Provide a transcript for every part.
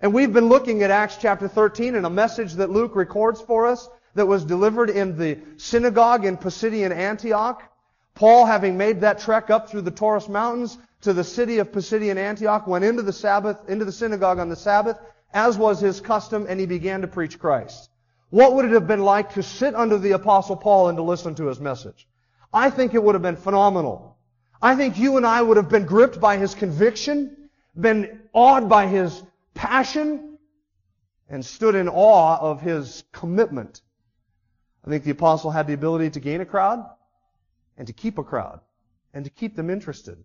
And we've been looking at Acts chapter 13 and a message that Luke records for us that was delivered in the synagogue in Pisidian Antioch. Paul, having made that trek up through the Taurus Mountains to the city of Pisidian Antioch, went into the Sabbath, into the synagogue on the Sabbath, as was his custom, and he began to preach Christ. What would it have been like to sit under the apostle Paul and to listen to his message? I think it would have been phenomenal. I think you and I would have been gripped by his conviction, been awed by his passion and stood in awe of his commitment. I think the apostle had the ability to gain a crowd and to keep a crowd and to keep them interested.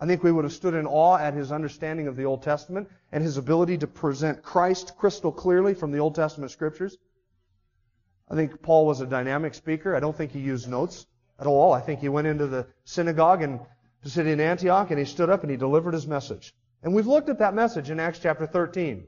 I think we would have stood in awe at his understanding of the Old Testament and his ability to present Christ crystal clearly from the Old Testament scriptures. I think Paul was a dynamic speaker. I don't think he used notes at all. I think he went into the synagogue in the city in Antioch and he stood up and he delivered his message. And we've looked at that message in Acts chapter 13.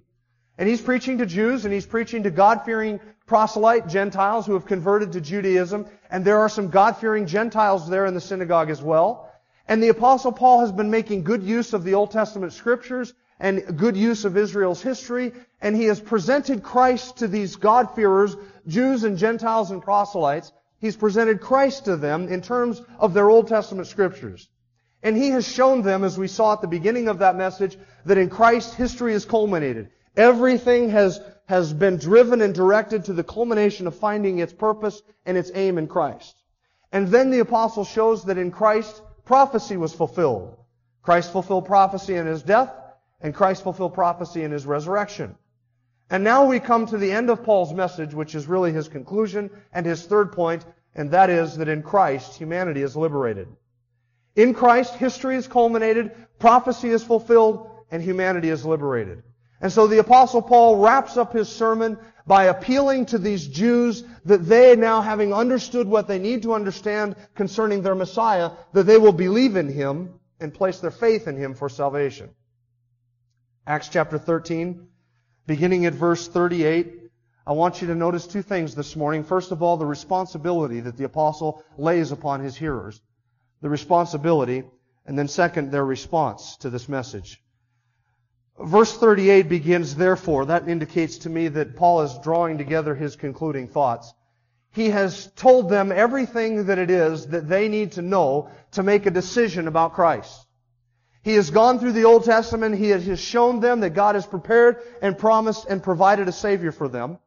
And he's preaching to Jews and he's preaching to God-fearing proselyte Gentiles who have converted to Judaism. And there are some God-fearing Gentiles there in the synagogue as well. And the apostle Paul has been making good use of the Old Testament scriptures and good use of Israel's history. And he has presented Christ to these God-fearers, Jews and Gentiles and proselytes. He's presented Christ to them in terms of their Old Testament scriptures. And he has shown them, as we saw at the beginning of that message, that in Christ history is culminated. Everything has, has been driven and directed to the culmination of finding its purpose and its aim in Christ. And then the apostle shows that in Christ, prophecy was fulfilled. Christ fulfilled prophecy in his death, and Christ fulfilled prophecy in his resurrection. And now we come to the end of Paul's message, which is really his conclusion and his third point, and that is that in Christ, humanity is liberated. In Christ, history is culminated, prophecy is fulfilled, and humanity is liberated. And so the apostle Paul wraps up his sermon by appealing to these Jews that they now having understood what they need to understand concerning their Messiah, that they will believe in him and place their faith in him for salvation. Acts chapter 13, beginning at verse 38, I want you to notice two things this morning. First of all, the responsibility that the apostle lays upon his hearers the responsibility, and then second, their response to this message. Verse 38 begins, therefore. That indicates to me that Paul is drawing together his concluding thoughts. He has told them everything that it is that they need to know to make a decision about Christ. He has gone through the Old Testament. He has shown them that God has prepared and promised and provided a Savior for them.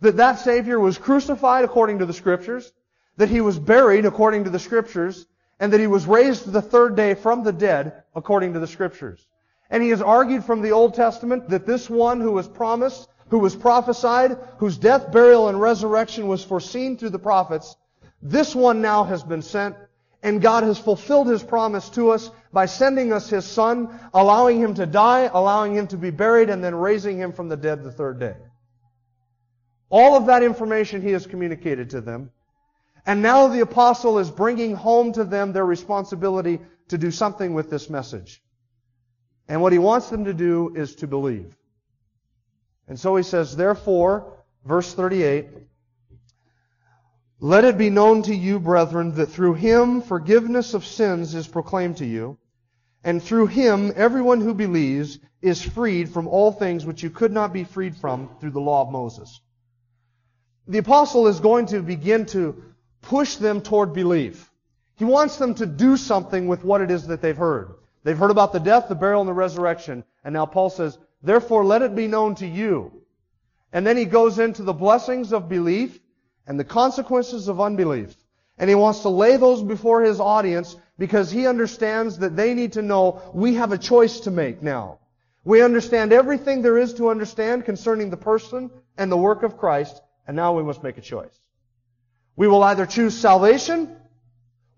That that Savior was crucified according to the Scriptures. That He was buried according to the Scriptures and that he was raised the third day from the dead according to the scriptures. And he has argued from the Old Testament that this one who was promised, who was prophesied, whose death, burial, and resurrection was foreseen through the prophets, this one now has been sent, and God has fulfilled his promise to us by sending us his son, allowing him to die, allowing him to be buried, and then raising him from the dead the third day. All of that information he has communicated to them. And now the apostle is bringing home to them their responsibility to do something with this message. And what he wants them to do is to believe. And so he says, therefore, verse 38, let it be known to you, brethren, that through him forgiveness of sins is proclaimed to you, and through him everyone who believes is freed from all things which you could not be freed from through the law of Moses. The apostle is going to begin to push them toward belief. He wants them to do something with what it is that they've heard. They've heard about the death, the burial, and the resurrection. And now Paul says, therefore let it be known to you. And then he goes into the blessings of belief and the consequences of unbelief. And he wants to lay those before his audience because he understands that they need to know we have a choice to make now. We understand everything there is to understand concerning the person and the work of Christ, and now we must make a choice. We will either choose salvation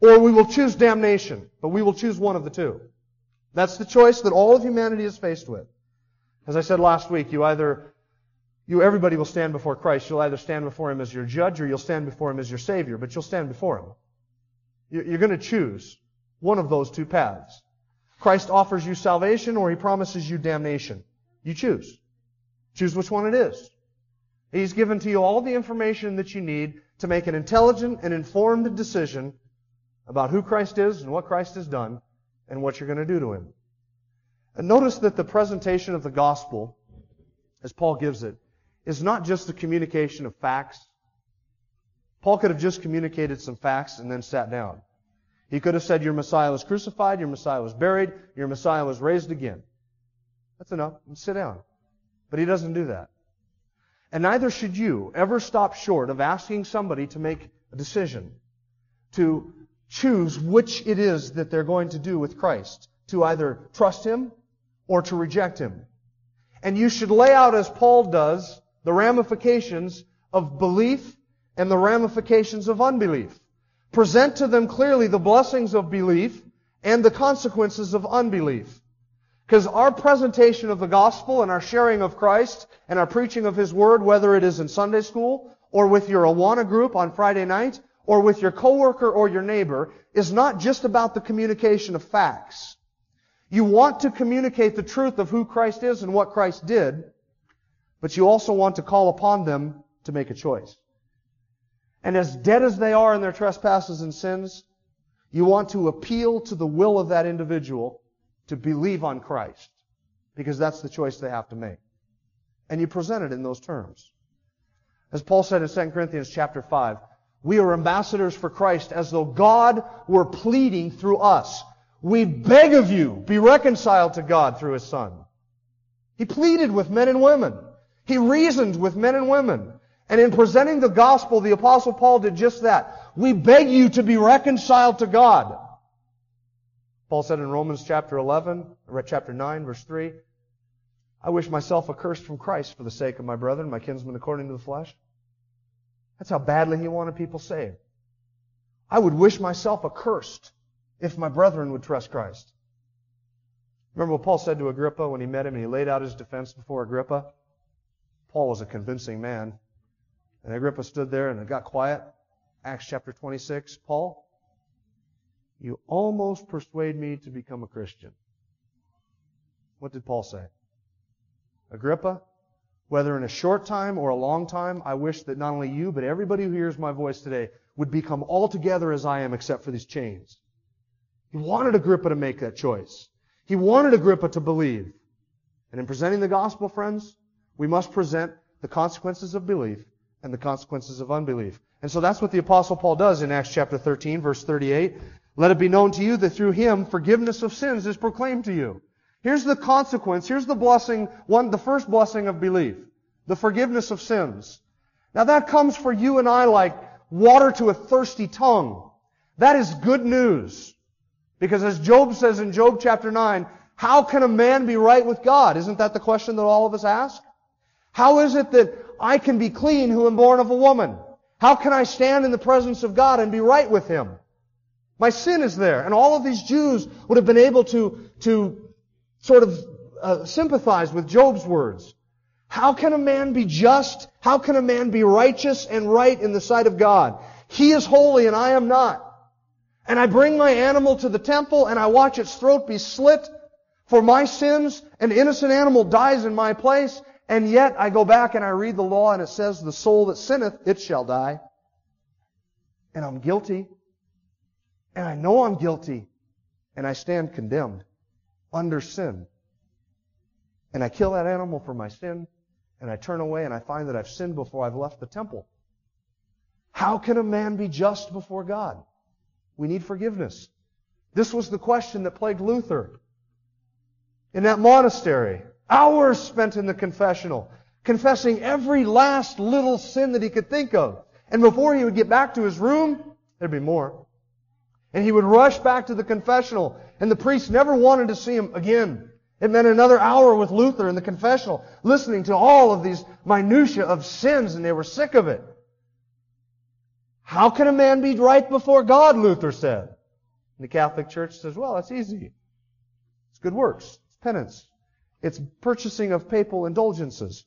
or we will choose damnation, but we will choose one of the two. That's the choice that all of humanity is faced with. As I said last week, you either You, everybody will stand before Christ. You'll either stand before Him as your judge or you'll stand before Him as your Savior, but you'll stand before Him. You're going to choose one of those two paths. Christ offers you salvation or He promises you damnation. You choose. Choose which one it is. He's given to you all the information that you need to make an intelligent and informed decision about who Christ is and what Christ has done and what you're going to do to Him. And notice that the presentation of the gospel, as Paul gives it, is not just the communication of facts. Paul could have just communicated some facts and then sat down. He could have said, Your Messiah was crucified, your Messiah was buried, your Messiah was raised again. That's enough. Sit down. But he doesn't do that. And neither should you ever stop short of asking somebody to make a decision, to choose which it is that they're going to do with Christ, to either trust Him or to reject Him. And you should lay out, as Paul does, the ramifications of belief and the ramifications of unbelief. Present to them clearly the blessings of belief and the consequences of unbelief. Because our presentation of the gospel and our sharing of Christ and our preaching of His Word, whether it is in Sunday school or with your Awana group on Friday night or with your coworker or your neighbor, is not just about the communication of facts. You want to communicate the truth of who Christ is and what Christ did, but you also want to call upon them to make a choice. And as dead as they are in their trespasses and sins, you want to appeal to the will of that individual to believe on Christ. Because that's the choice they have to make. And you present it in those terms. As Paul said in 2 Corinthians chapter 5, we are ambassadors for Christ as though God were pleading through us. We beg of you, be reconciled to God through His Son. He pleaded with men and women. He reasoned with men and women. And in presenting the gospel, the apostle Paul did just that. We beg you to be reconciled to God. Paul said in Romans chapter 11, or chapter 9, verse 3, I wish myself accursed from Christ for the sake of my brethren, my kinsmen according to the flesh. That's how badly he wanted people saved. I would wish myself accursed if my brethren would trust Christ. Remember what Paul said to Agrippa when he met him and he laid out his defense before Agrippa? Paul was a convincing man. And Agrippa stood there and it got quiet. Acts chapter 26. Paul, you almost persuade me to become a Christian. What did Paul say? Agrippa, whether in a short time or a long time, I wish that not only you, but everybody who hears my voice today would become altogether as I am except for these chains. He wanted Agrippa to make that choice. He wanted Agrippa to believe. And in presenting the gospel, friends, we must present the consequences of belief and the consequences of unbelief. And so that's what the apostle Paul does in Acts chapter 13 verse 38. Let it be known to you that through him forgiveness of sins is proclaimed to you. Here's the consequence. Here's the blessing, one, the first blessing of belief. The forgiveness of sins. Now that comes for you and I like water to a thirsty tongue. That is good news. Because as Job says in Job chapter 9, how can a man be right with God? Isn't that the question that all of us ask? How is it that I can be clean who am born of a woman? How can I stand in the presence of God and be right with Him? My sin is there. And all of these Jews would have been able to, to sort of uh, sympathize with Job's words. How can a man be just? How can a man be righteous and right in the sight of God? He is holy and I am not. And I bring my animal to the temple and I watch its throat be slit for my sins. An innocent animal dies in my place. And yet I go back and I read the law and it says, the soul that sinneth, it shall die. And I'm guilty. And I know I'm guilty. And I stand condemned under sin. And I kill that animal for my sin. And I turn away and I find that I've sinned before I've left the temple. How can a man be just before God? We need forgiveness. This was the question that plagued Luther in that monastery. Hours spent in the confessional, confessing every last little sin that he could think of. And before he would get back to his room, there'd be more. And he would rush back to the confessional, and the priest never wanted to see him again. It meant another hour with Luther in the confessional, listening to all of these minutiae of sins, and they were sick of it. How can a man be right before God, Luther said. And the Catholic Church says, well, that's easy. It's good works. It's penance. It's purchasing of papal indulgences.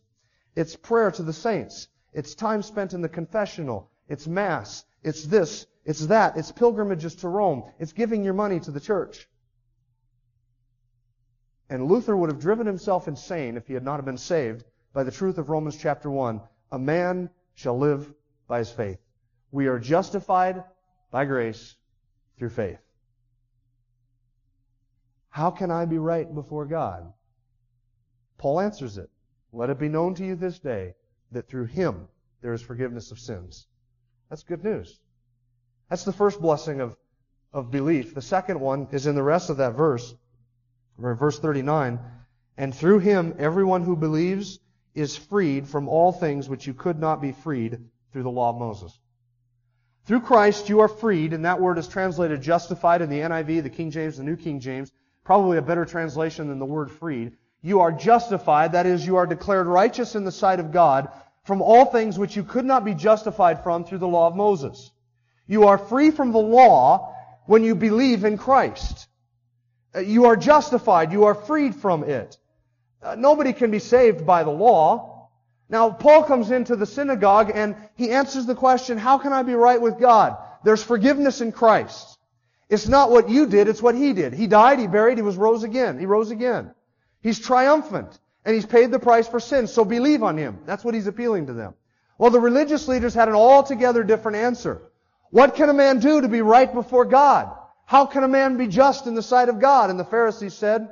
It's prayer to the saints. It's time spent in the confessional. It's mass. It's this. It's that. It's pilgrimages to Rome. It's giving your money to the church. And Luther would have driven himself insane if he had not been saved by the truth of Romans chapter 1. A man shall live by his faith. We are justified by grace through faith. How can I be right before God? Paul answers it. Let it be known to you this day that through him there is forgiveness of sins. That's good news. That's the first blessing of, of belief. The second one is in the rest of that verse, verse 39. And through him everyone who believes is freed from all things which you could not be freed through the law of Moses. Through Christ you are freed, and that word is translated justified in the NIV, the King James, the New King James. Probably a better translation than the word freed. You are justified, that is, you are declared righteous in the sight of God from all things which you could not be justified from through the law of Moses. You are free from the law when you believe in Christ. Uh, you are justified. You are freed from it. Uh, nobody can be saved by the law. Now, Paul comes into the synagogue and he answers the question, how can I be right with God? There's forgiveness in Christ. It's not what you did, it's what He did. He died, He buried, He was rose again. He rose again. He's triumphant. And He's paid the price for sin, so believe on Him. That's what He's appealing to them. Well, the religious leaders had an altogether different answer. What can a man do to be right before God? How can a man be just in the sight of God? And the Pharisees said,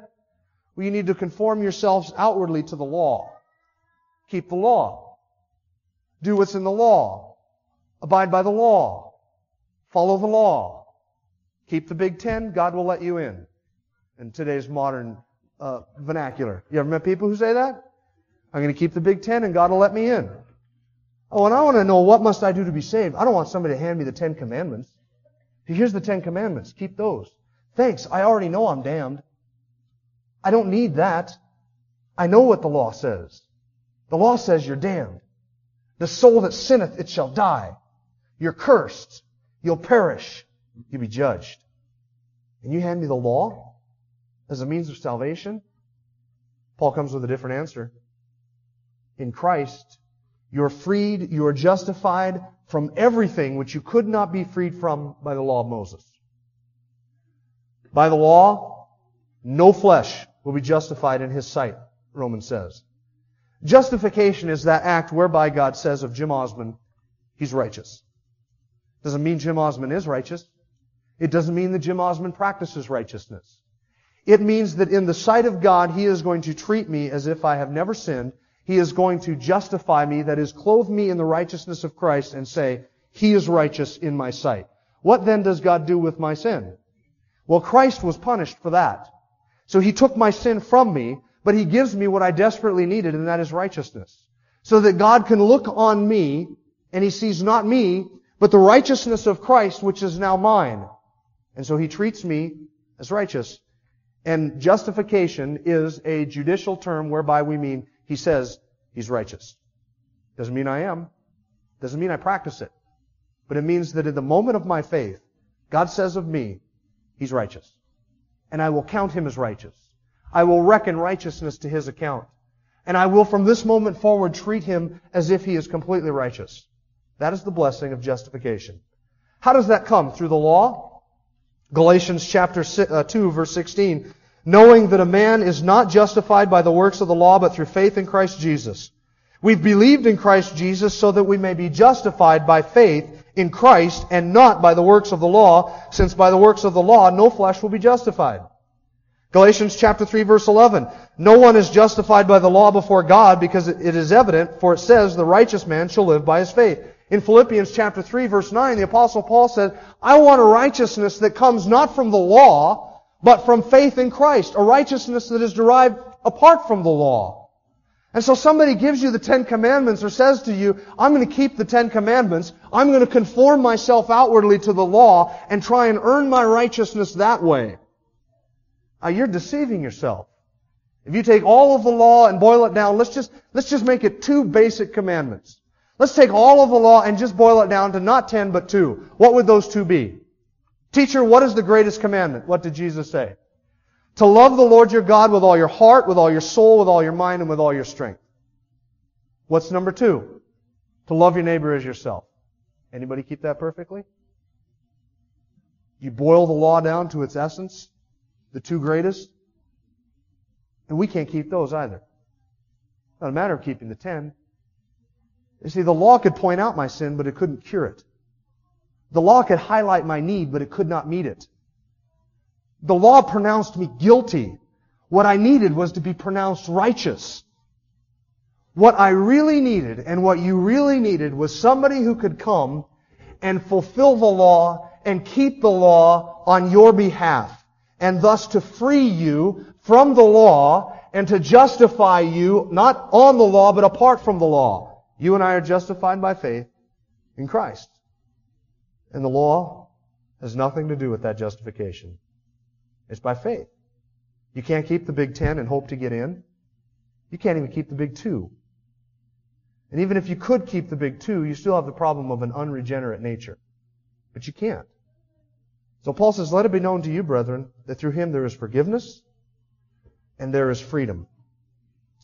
well, you need to conform yourselves outwardly to the law. Keep the law. Do what's in the law. Abide by the law. Follow the law. Keep the Big Ten, God will let you in. In today's modern uh, vernacular. You ever met people who say that? I'm going to keep the Big Ten and God will let me in. Oh, and I want to know what must I do to be saved. I don't want somebody to hand me the Ten Commandments. Here's the Ten Commandments. Keep those. Thanks. I already know I'm damned. I don't need that. I know what the law says. The law says you're damned. The soul that sinneth, it shall die. You're cursed. You'll perish. You'll be judged. And you hand me the law as a means of salvation? Paul comes with a different answer. In Christ, you're freed, you are justified from everything which you could not be freed from by the law of Moses. By the law, no flesh will be justified in his sight, Romans says. Justification is that act whereby God says of Jim Osmond, he's righteous. Doesn't mean Jim Osmond is righteous. It doesn't mean that Jim Osmond practices righteousness. It means that in the sight of God, He is going to treat me as if I have never sinned. He is going to justify me, that is, clothe me in the righteousness of Christ and say, He is righteous in my sight. What then does God do with my sin? Well, Christ was punished for that. So He took my sin from me, but He gives me what I desperately needed, and that is righteousness. So that God can look on me, and He sees not me, but the righteousness of Christ, which is now mine. And so he treats me as righteous. And justification is a judicial term whereby we mean he says he's righteous. Doesn't mean I am. Doesn't mean I practice it. But it means that in the moment of my faith, God says of me, he's righteous. And I will count him as righteous. I will reckon righteousness to his account. And I will from this moment forward treat him as if he is completely righteous. That is the blessing of justification. How does that come? Through the law? Galatians chapter uh, 2 verse 16, knowing that a man is not justified by the works of the law, but through faith in Christ Jesus. We've believed in Christ Jesus so that we may be justified by faith in Christ and not by the works of the law, since by the works of the law no flesh will be justified. Galatians chapter 3 verse 11. No one is justified by the law before God because it is evident, for it says, the righteous man shall live by his faith. In Philippians chapter 3 verse 9, the apostle Paul said, I want a righteousness that comes not from the law, but from faith in Christ. A righteousness that is derived apart from the law. And so somebody gives you the Ten Commandments or says to you, I'm going to keep the Ten Commandments. I'm going to conform myself outwardly to the law and try and earn my righteousness that way. Now, you're deceiving yourself. If you take all of the law and boil it down, let's just, let's just make it two basic commandments. Let's take all of the law and just boil it down to not ten, but two. What would those two be? Teacher, what is the greatest commandment? What did Jesus say? To love the Lord your God with all your heart, with all your soul, with all your mind, and with all your strength. What's number two? To love your neighbor as yourself. Anybody keep that perfectly? You boil the law down to its essence, the two greatest, and we can't keep those either. Not a matter of keeping the ten. You see, the law could point out my sin, but it couldn't cure it. The law could highlight my need, but it could not meet it. The law pronounced me guilty. What I needed was to be pronounced righteous. What I really needed and what you really needed was somebody who could come and fulfill the law and keep the law on your behalf and thus to free you from the law and to justify you not on the law but apart from the law. You and I are justified by faith in Christ. And the law has nothing to do with that justification. It's by faith. You can't keep the Big Ten and hope to get in. You can't even keep the Big Two. And even if you could keep the Big Two, you still have the problem of an unregenerate nature. But you can't. So Paul says, Let it be known to you, brethren, that through him there is forgiveness and there is freedom.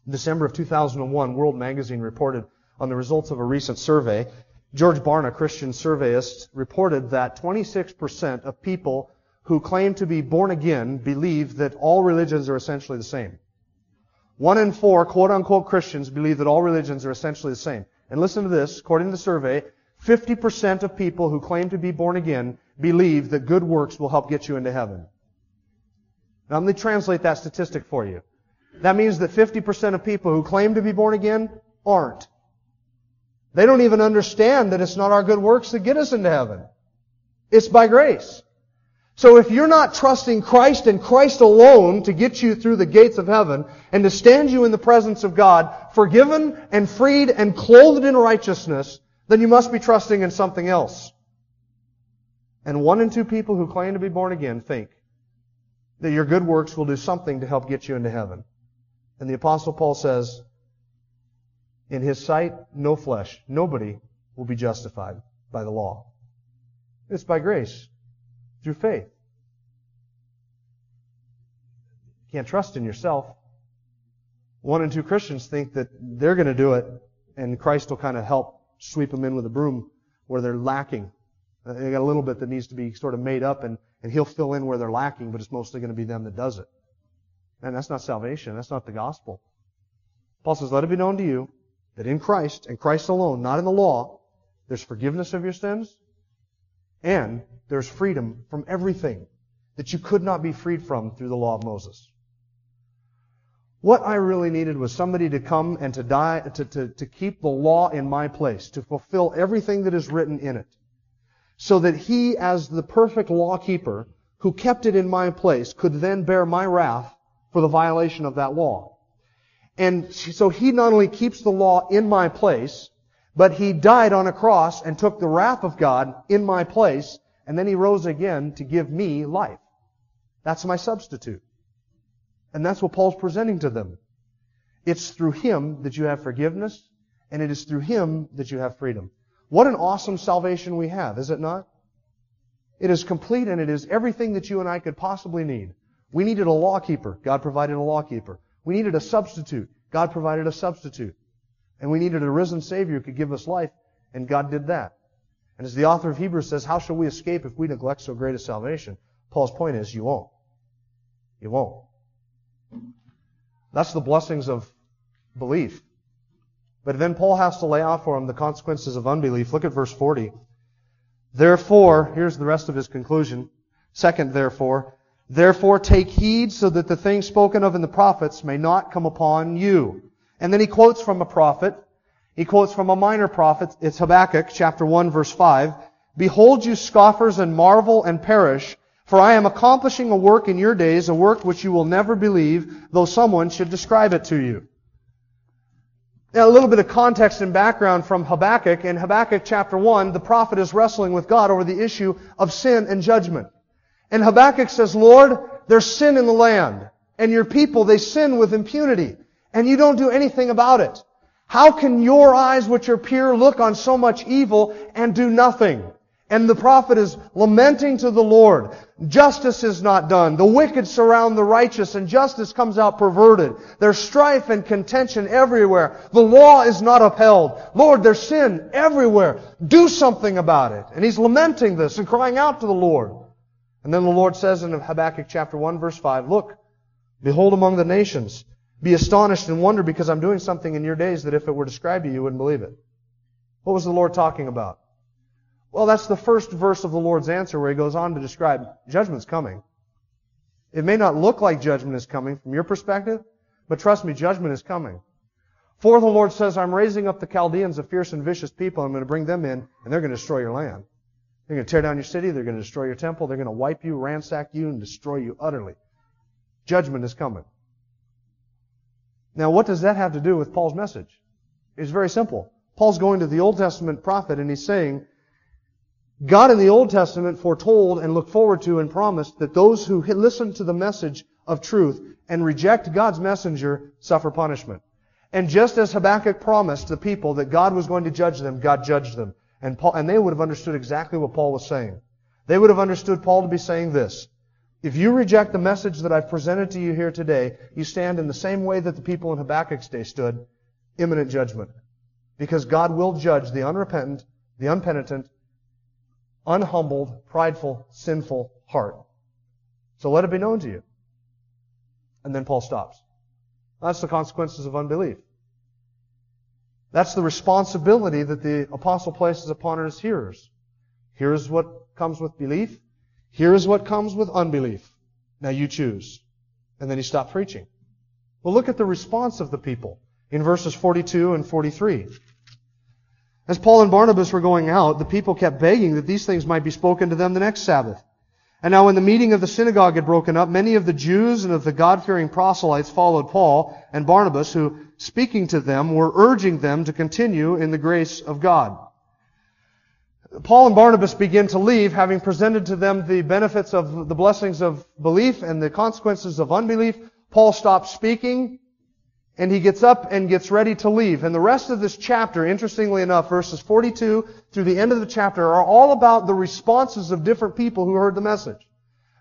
In December of 2001, World Magazine reported on the results of a recent survey. George Barna, Christian surveyist, reported that 26% of people who claim to be born again believe that all religions are essentially the same. One in four quote unquote Christians believe that all religions are essentially the same. And listen to this, according to the survey, 50% of people who claim to be born again believe that good works will help get you into heaven. Now let me translate that statistic for you. That means that 50% of people who claim to be born again aren't. They don't even understand that it's not our good works that get us into heaven. It's by grace. So if you're not trusting Christ and Christ alone to get you through the gates of heaven and to stand you in the presence of God, forgiven and freed and clothed in righteousness, then you must be trusting in something else. And one in two people who claim to be born again think that your good works will do something to help get you into heaven. And the apostle Paul says, in his sight, no flesh, nobody will be justified by the law. It's by grace through faith. You can't trust in yourself. One and two Christians think that they're going to do it, and Christ will kind of help sweep them in with a broom where they're lacking. Uh, they got a little bit that needs to be sort of made up, and, and He'll fill in where they're lacking, but it's mostly going to be them that does it. And that's not salvation. That's not the gospel. Paul says, Let it be known to you that in Christ, and Christ alone, not in the law, there's forgiveness of your sins, and there's freedom from everything that you could not be freed from through the law of Moses. What I really needed was somebody to come and to die, to, to, to keep the law in my place, to fulfill everything that is written in it. So that he, as the perfect law keeper, who kept it in my place, could then bear my wrath for the violation of that law. And so he not only keeps the law in my place, but he died on a cross and took the wrath of God in my place, and then he rose again to give me life. That's my substitute. And that's what Paul's presenting to them. It's through him that you have forgiveness, and it is through him that you have freedom. What an awesome salvation we have, is it not? It is complete and it is everything that you and I could possibly need. We needed a lawkeeper. God provided a lawkeeper. We needed a substitute. God provided a substitute. And we needed a risen Savior who could give us life, and God did that. And as the author of Hebrews says, how shall we escape if we neglect so great a salvation? Paul's point is, you won't. You won't. That's the blessings of belief. But then Paul has to lay out for him the consequences of unbelief. Look at verse 40. Therefore, here's the rest of his conclusion. Second, therefore, therefore take heed so that the things spoken of in the prophets may not come upon you. And then he quotes from a prophet. He quotes from a minor prophet. It's Habakkuk chapter 1 verse 5. Behold you scoffers and marvel and perish, for I am accomplishing a work in your days, a work which you will never believe, though someone should describe it to you. Now, a little bit of context and background from Habakkuk. In Habakkuk chapter 1, the prophet is wrestling with God over the issue of sin and judgment. And Habakkuk says, Lord, there's sin in the land, and your people, they sin with impunity and you don't do anything about it. How can your eyes, which are pure, look on so much evil and do nothing? And the prophet is lamenting to the Lord. Justice is not done. The wicked surround the righteous and justice comes out perverted. There's strife and contention everywhere. The law is not upheld. Lord, there's sin everywhere. Do something about it. And he's lamenting this and crying out to the Lord. And then the Lord says in Habakkuk chapter 1 verse 5, Look, behold among the nations, be astonished and wonder because I'm doing something in your days that if it were described to you, you wouldn't believe it. What was the Lord talking about? Well, that's the first verse of the Lord's answer where he goes on to describe judgment's coming. It may not look like judgment is coming from your perspective, but trust me, judgment is coming. For the Lord says, I'm raising up the Chaldeans, a fierce and vicious people. I'm going to bring them in, and they're going to destroy your land. They're going to tear down your city. They're going to destroy your temple. They're going to wipe you, ransack you, and destroy you utterly. Judgment is coming. Now, what does that have to do with Paul's message? It's very simple. Paul's going to the Old Testament prophet, and he's saying, God in the Old Testament foretold and looked forward to and promised that those who listen to the message of truth and reject God's messenger suffer punishment. And just as Habakkuk promised the people that God was going to judge them, God judged them. And, Paul, and they would have understood exactly what Paul was saying. They would have understood Paul to be saying this. If you reject the message that I've presented to you here today, you stand in the same way that the people in Habakkuk's day stood, imminent judgment. Because God will judge the unrepentant, the unpenitent, unhumbled, prideful, sinful heart. So let it be known to you. And then Paul stops. That's the consequences of unbelief. That's the responsibility that the apostle places upon his hearers. Here's what comes with belief. Here's what comes with unbelief. Now you choose. And then he stopped preaching. Well, look at the response of the people in verses 42 and 43. As Paul and Barnabas were going out, the people kept begging that these things might be spoken to them the next Sabbath. And now when the meeting of the synagogue had broken up, many of the Jews and of the God-fearing proselytes followed Paul and Barnabas, who, speaking to them, were urging them to continue in the grace of God. Paul and Barnabas begin to leave, having presented to them the benefits of the blessings of belief and the consequences of unbelief. Paul stops speaking, and he gets up and gets ready to leave. And the rest of this chapter, interestingly enough, verses 42 through the end of the chapter, are all about the responses of different people who heard the message.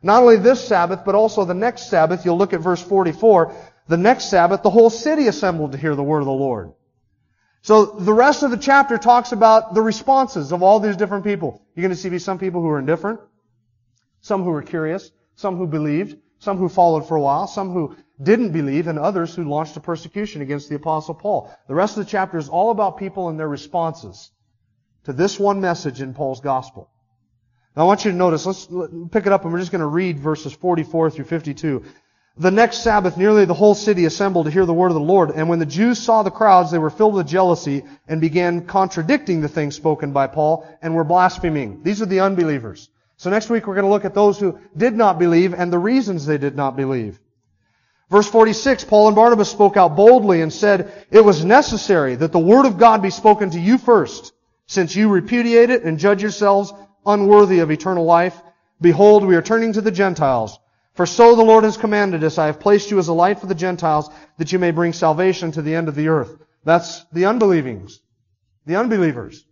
Not only this Sabbath, but also the next Sabbath. You'll look at verse 44. The next Sabbath, the whole city assembled to hear the word of the Lord. So the rest of the chapter talks about the responses of all these different people. You're going to see some people who are indifferent, some who were curious, some who believed, some who followed for a while, some who didn't believe, and others who launched a persecution against the Apostle Paul. The rest of the chapter is all about people and their responses to this one message in Paul's gospel. Now I want you to notice, let's pick it up and we're just going to read verses 44 through 52. The next Sabbath, nearly the whole city assembled to hear the word of the Lord, and when the Jews saw the crowds, they were filled with jealousy and began contradicting the things spoken by Paul and were blaspheming. These are the unbelievers. So next week we're going to look at those who did not believe and the reasons they did not believe. Verse 46, Paul and Barnabas spoke out boldly and said, It was necessary that the word of God be spoken to you first, since you repudiate it and judge yourselves unworthy of eternal life. Behold, we are turning to the Gentiles. For so the Lord has commanded us, I have placed you as a light for the Gentiles, that you may bring salvation to the end of the earth. That's the unbelievings. The unbelievers.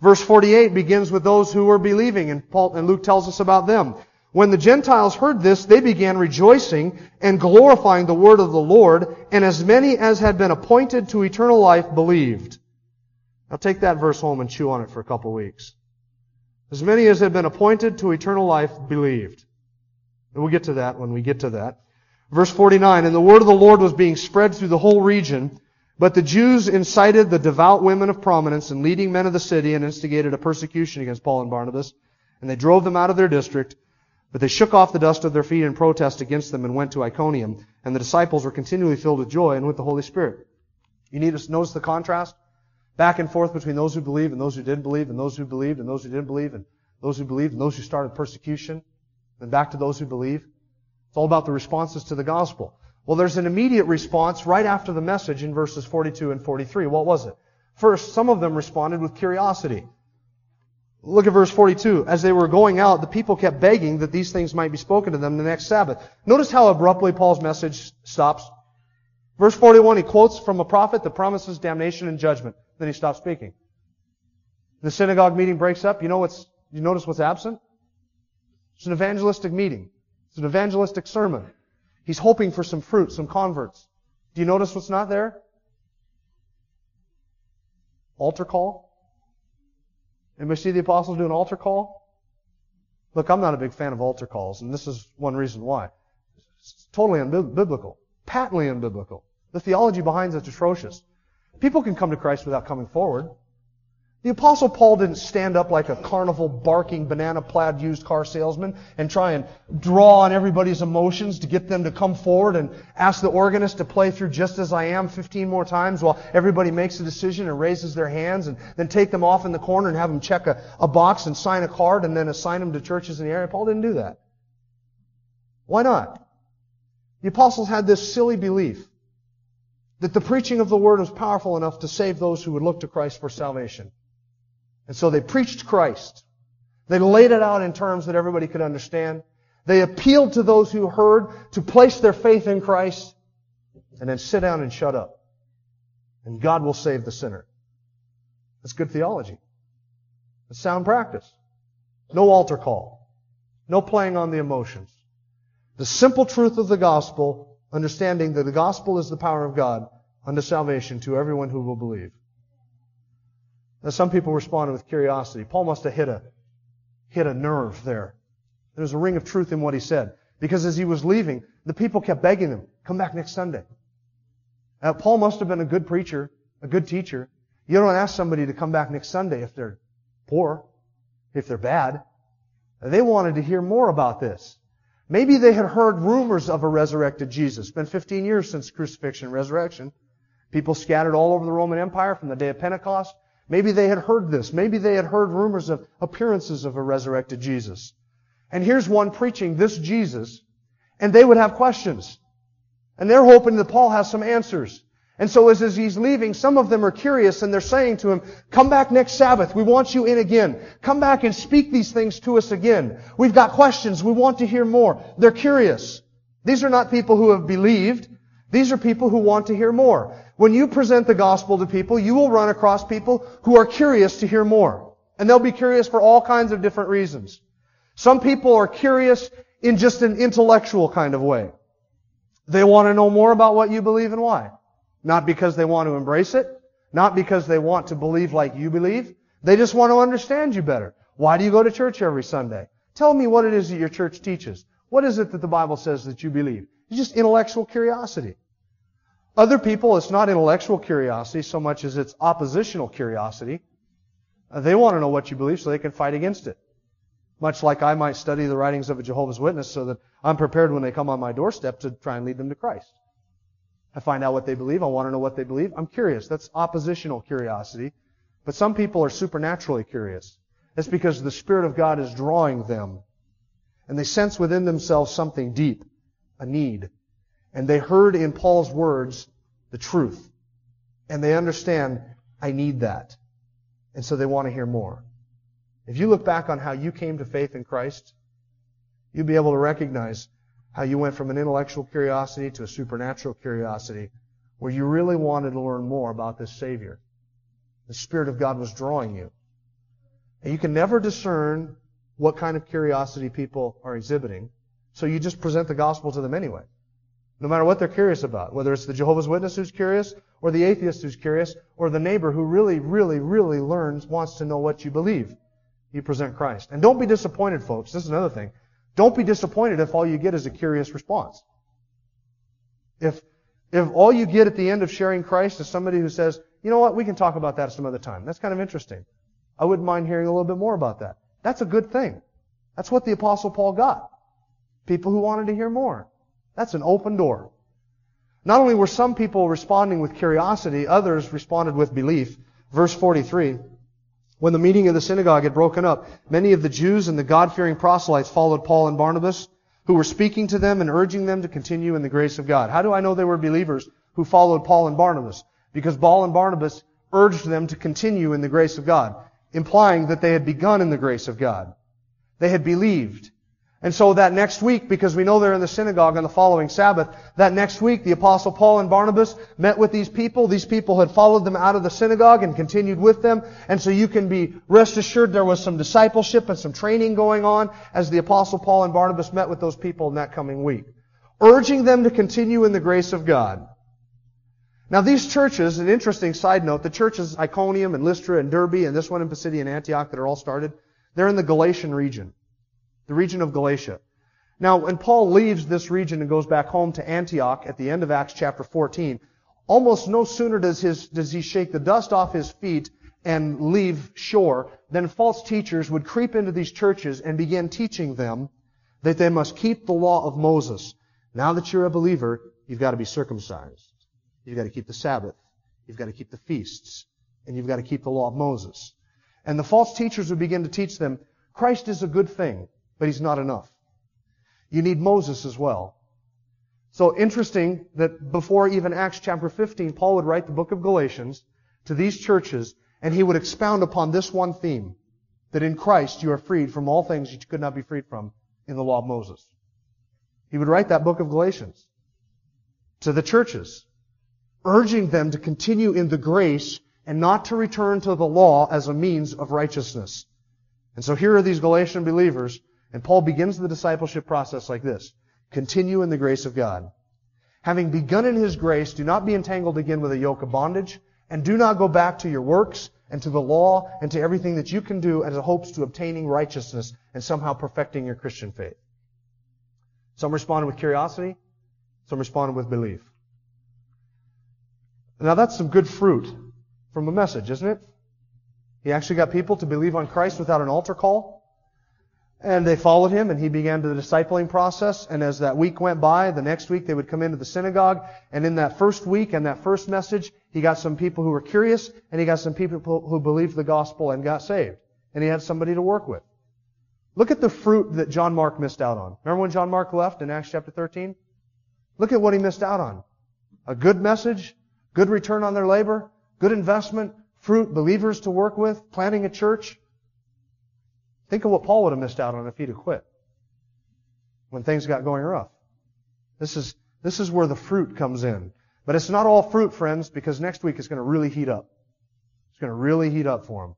Verse 48 begins with those who were believing, and Paul and Luke tells us about them. When the Gentiles heard this, they began rejoicing and glorifying the word of the Lord, and as many as had been appointed to eternal life believed. Now take that verse home and chew on it for a couple of weeks. As many as had been appointed to eternal life believed. And we'll get to that when we get to that. Verse 49, And the word of the Lord was being spread through the whole region, but the Jews incited the devout women of prominence and leading men of the city and instigated a persecution against Paul and Barnabas, and they drove them out of their district. But they shook off the dust of their feet in protest against them and went to Iconium. And the disciples were continually filled with joy and with the Holy Spirit. You need to notice the contrast back and forth between those who believed and those who didn't believe, and those who believed and those who didn't believe, and those who believed and those who started persecution, and back to those who believe. It's all about the responses to the gospel. Well, there's an immediate response right after the message in verses 42 and 43. What was it? First, some of them responded with curiosity. Look at verse 42. As they were going out, the people kept begging that these things might be spoken to them the next Sabbath. Notice how abruptly Paul's message stops. Verse 41, he quotes from a prophet that promises damnation and judgment. Then he stops speaking. The synagogue meeting breaks up. You know what's, You notice what's absent? It's an evangelistic meeting. It's an evangelistic sermon. He's hoping for some fruit, some converts. Do you notice what's not there? Altar call. Anybody see the apostles do an altar call? Look, I'm not a big fan of altar calls, and this is one reason why. It's totally unbiblical. Patently unbiblical. The theology behind it's atrocious. People can come to Christ without coming forward. The apostle Paul didn't stand up like a carnival barking banana plaid used car salesman and try and draw on everybody's emotions to get them to come forward and ask the organist to play through just as I am 15 more times while everybody makes a decision and raises their hands and then take them off in the corner and have them check a, a box and sign a card and then assign them to churches in the area. Paul didn't do that. Why not? The apostles had this silly belief that the preaching of the word was powerful enough to save those who would look to Christ for salvation. And so they preached Christ. They laid it out in terms that everybody could understand. They appealed to those who heard to place their faith in Christ and then sit down and shut up. And God will save the sinner. That's good theology. That's sound practice. No altar call. No playing on the emotions. The simple truth of the gospel, understanding that the gospel is the power of God unto salvation to everyone who will believe. Now, some people responded with curiosity. Paul must have hit a, hit a nerve there. There was a ring of truth in what he said. Because as he was leaving, the people kept begging him, come back next Sunday. Now, Paul must have been a good preacher, a good teacher. You don't ask somebody to come back next Sunday if they're poor, if they're bad. They wanted to hear more about this. Maybe they had heard rumors of a resurrected Jesus. It's been 15 years since crucifixion and resurrection. People scattered all over the Roman Empire from the day of Pentecost. Maybe they had heard this. Maybe they had heard rumors of appearances of a resurrected Jesus. And here's one preaching this Jesus, and they would have questions. And they're hoping that Paul has some answers. And so as, as he's leaving, some of them are curious and they're saying to him, come back next Sabbath. We want you in again. Come back and speak these things to us again. We've got questions. We want to hear more. They're curious. These are not people who have believed. These are people who want to hear more. When you present the gospel to people, you will run across people who are curious to hear more. And they'll be curious for all kinds of different reasons. Some people are curious in just an intellectual kind of way. They want to know more about what you believe and why. Not because they want to embrace it, not because they want to believe like you believe. They just want to understand you better. Why do you go to church every Sunday? Tell me what it is that your church teaches. What is it that the Bible says that you believe? It's just intellectual curiosity. Other people, it's not intellectual curiosity so much as it's oppositional curiosity. Uh, they want to know what you believe so they can fight against it. Much like I might study the writings of a Jehovah's Witness so that I'm prepared when they come on my doorstep to try and lead them to Christ. I find out what they believe. I want to know what they believe. I'm curious. That's oppositional curiosity. But some people are supernaturally curious. That's because the Spirit of God is drawing them. And they sense within themselves something deep, a need, and they heard in Paul's words the truth. And they understand, I need that. And so they want to hear more. If you look back on how you came to faith in Christ, you'll be able to recognize how you went from an intellectual curiosity to a supernatural curiosity where you really wanted to learn more about this Savior. The Spirit of God was drawing you. And you can never discern what kind of curiosity people are exhibiting, so you just present the gospel to them anyway. No matter what they're curious about, whether it's the Jehovah's Witness who's curious, or the atheist who's curious, or the neighbor who really, really, really learns, wants to know what you believe. You present Christ. And don't be disappointed, folks. This is another thing. Don't be disappointed if all you get is a curious response. If, if all you get at the end of sharing Christ is somebody who says, you know what, we can talk about that some other time. That's kind of interesting. I wouldn't mind hearing a little bit more about that. That's a good thing. That's what the apostle Paul got. People who wanted to hear more. That's an open door. Not only were some people responding with curiosity, others responded with belief. Verse 43. When the meeting of the synagogue had broken up, many of the Jews and the God-fearing proselytes followed Paul and Barnabas, who were speaking to them and urging them to continue in the grace of God. How do I know they were believers who followed Paul and Barnabas? Because Paul and Barnabas urged them to continue in the grace of God, implying that they had begun in the grace of God. They had believed. And so that next week, because we know they're in the synagogue on the following Sabbath, that next week the apostle Paul and Barnabas met with these people. These people had followed them out of the synagogue and continued with them. And so you can be rest assured there was some discipleship and some training going on as the apostle Paul and Barnabas met with those people in that coming week. Urging them to continue in the grace of God. Now these churches, an interesting side note, the churches Iconium and Lystra and Derbe and this one in Pisidian Antioch that are all started, they're in the Galatian region the region of Galatia. Now, when Paul leaves this region and goes back home to Antioch at the end of Acts chapter 14, almost no sooner does, his, does he shake the dust off his feet and leave shore than false teachers would creep into these churches and begin teaching them that they must keep the law of Moses. Now that you're a believer, you've got to be circumcised. You've got to keep the Sabbath. You've got to keep the feasts. And you've got to keep the law of Moses. And the false teachers would begin to teach them, Christ is a good thing but he's not enough. You need Moses as well. So interesting that before even Acts chapter 15, Paul would write the book of Galatians to these churches, and he would expound upon this one theme, that in Christ you are freed from all things you could not be freed from in the law of Moses. He would write that book of Galatians to the churches, urging them to continue in the grace and not to return to the law as a means of righteousness. And so here are these Galatian believers and Paul begins the discipleship process like this. Continue in the grace of God. Having begun in His grace, do not be entangled again with a yoke of bondage, and do not go back to your works and to the law and to everything that you can do as a hopes to obtaining righteousness and somehow perfecting your Christian faith. Some responded with curiosity, some responded with belief. Now that's some good fruit from a message, isn't it? He actually got people to believe on Christ without an altar call. And they followed him, and he began the discipling process. And as that week went by, the next week they would come into the synagogue. And in that first week and that first message, he got some people who were curious, and he got some people who believed the gospel and got saved. And he had somebody to work with. Look at the fruit that John Mark missed out on. Remember when John Mark left in Acts chapter 13? Look at what he missed out on. A good message, good return on their labor, good investment, fruit, believers to work with, planting a church, Think of what Paul would have missed out on if he'd have quit when things got going rough. This is, this is where the fruit comes in. But it's not all fruit, friends, because next week it's going to really heat up. It's going to really heat up for them.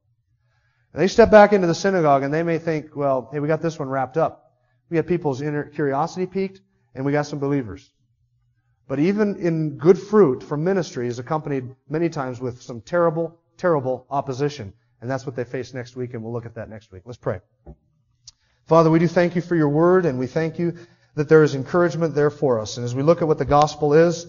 And they step back into the synagogue and they may think, well, hey, we got this one wrapped up. We had people's inner curiosity piqued and we got some believers. But even in good fruit from ministry is accompanied many times with some terrible, terrible opposition. And that's what they face next week, and we'll look at that next week. Let's pray. Father, we do thank you for your word, and we thank you that there is encouragement there for us. And as we look at what the gospel is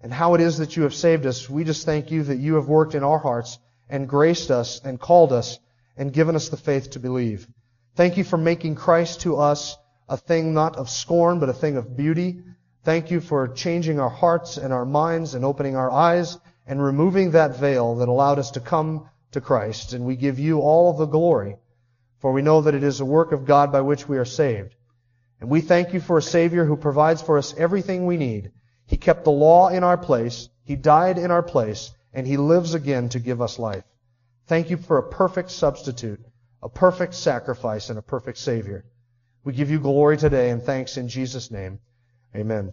and how it is that you have saved us, we just thank you that you have worked in our hearts and graced us and called us and given us the faith to believe. Thank you for making Christ to us a thing not of scorn, but a thing of beauty. Thank you for changing our hearts and our minds and opening our eyes and removing that veil that allowed us to come to Christ, and we give you all of the glory, for we know that it is a work of God by which we are saved. And we thank you for a Savior who provides for us everything we need. He kept the law in our place, He died in our place, and He lives again to give us life. Thank you for a perfect substitute, a perfect sacrifice, and a perfect Savior. We give you glory today and thanks in Jesus' name. Amen.